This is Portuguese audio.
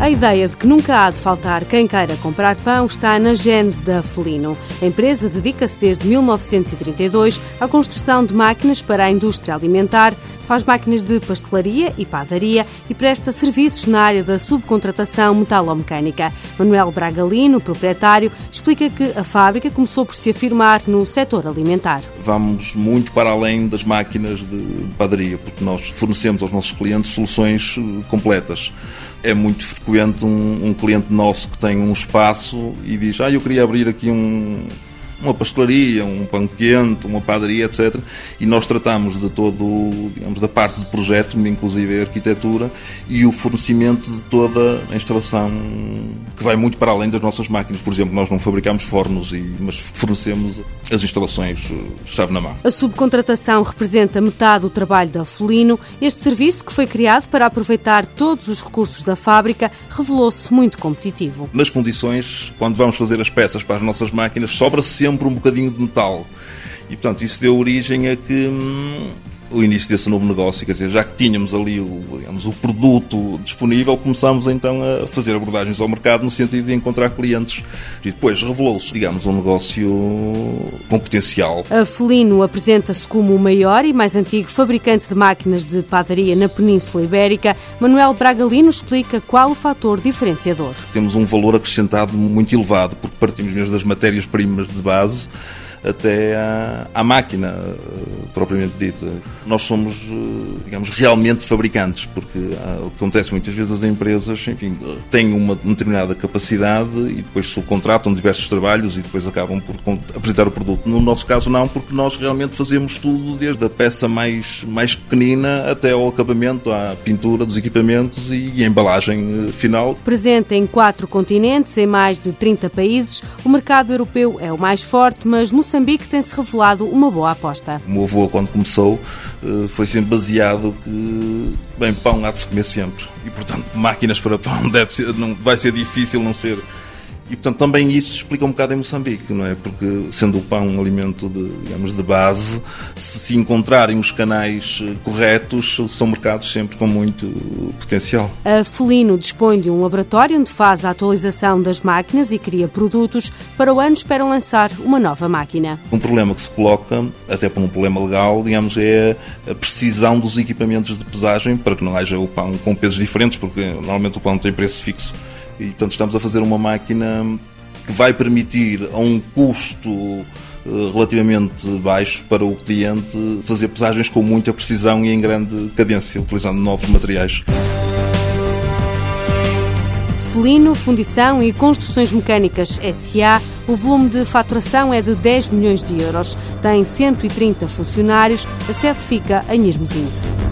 A ideia de que nunca há de faltar quem queira comprar pão está na gênese da Felino. A empresa dedica-se desde 1932 à construção de máquinas para a indústria alimentar, faz máquinas de pastelaria e padaria e presta serviços na área da subcontratação metalomecânica. Manuel Bragalino, proprietário, explica que a fábrica começou por se afirmar no setor alimentar. Vamos muito para além das máquinas de padaria, porque nós fornecemos aos nossos clientes soluções eh, completas é muito frequente um, um, cliente nosso que tem um espaço e diz: Ah, eu queria abrir aqui um, uma pastelaria, um pão quente, uma padaria, etc. E nós tratamos de todo, digamos, da parte de projeto, inclusive a arquitetura, e o fornecimento de toda a instalação que vai muito para além das nossas máquinas. Por exemplo, nós não fabricamos fornos, e, mas fornecemos as instalações eh, chave na mão. A subcontratação representa metade do trabalho da Felino. Este serviço, que foi criado para aproveitar todos os recursos da fábrica, revelou-se muito competitivo. Nas fundições, quando vamos fazer as peças para as nossas máquinas, sobra sempre sempre um bocadinho de metal. E, portanto, isso deu origem a que hum, o início desse novo negócio, quer dizer, já que tínhamos ali o, digamos, o produto disponível, começámos então a fazer abordagens ao mercado no sentido de encontrar clientes. E depois revelou-se, digamos, um negócio com potencial. A Felino apresenta-se como o maior e mais antigo fabricante de máquinas de padaria na Península Ibérica. Manuel Bragalino explica qual o fator diferenciador. Temos um valor acrescentado muito elevado, porque partimos mesmo das matérias-primas de base até à, à máquina eh, propriamente dita. Nós somos, eh, digamos, realmente fabricantes, porque ah, o que acontece muitas vezes as empresas, enfim, têm uma determinada capacidade e depois subcontratam diversos trabalhos e depois acabam por apresentar o produto. No nosso caso não, porque nós realmente fazemos tudo, desde a peça mais, mais pequenina até ao acabamento, à pintura dos equipamentos e a embalagem eh, final. Presente em quatro continentes, em mais de 30 países, o mercado europeu é o mais forte, mas tem-se revelado uma boa aposta. O meu avô, quando começou, eh, foi sempre baseado que, bem, pão há de se comer sempre. E, portanto, máquinas para pão deve ser, não, vai ser difícil não ser e, portanto, também isso explica um bocado em Moçambique, não é? Porque, sendo o pão um alimento de, digamos, de base, se, encontrarem os canais eh, corretos, são mercados sempre com muito potencial. A Felino dispõe de um laboratório onde faz a atualização das máquinas e cria produtos. Para o ano esperam lançar uma nova máquina. Um problema que se coloca, até por um problema legal, digamos, é a precisão dos equipamentos de pesagem para que não haja o pão com pesos diferentes, porque normalmente o pão tem preço fixo. E, portanto, estamos a fazer uma máquina que vai permitir, a um custo eh, relativamente baixo para o cliente, fazer pesagens com muita precisão e em grande cadência, utilizando novos materiais. Felino, Fundição e Construções Mecânicas SA, o volume de faturação é de 10 milhões de euros. Tem 130 funcionários, a sede fica em Irmesinde.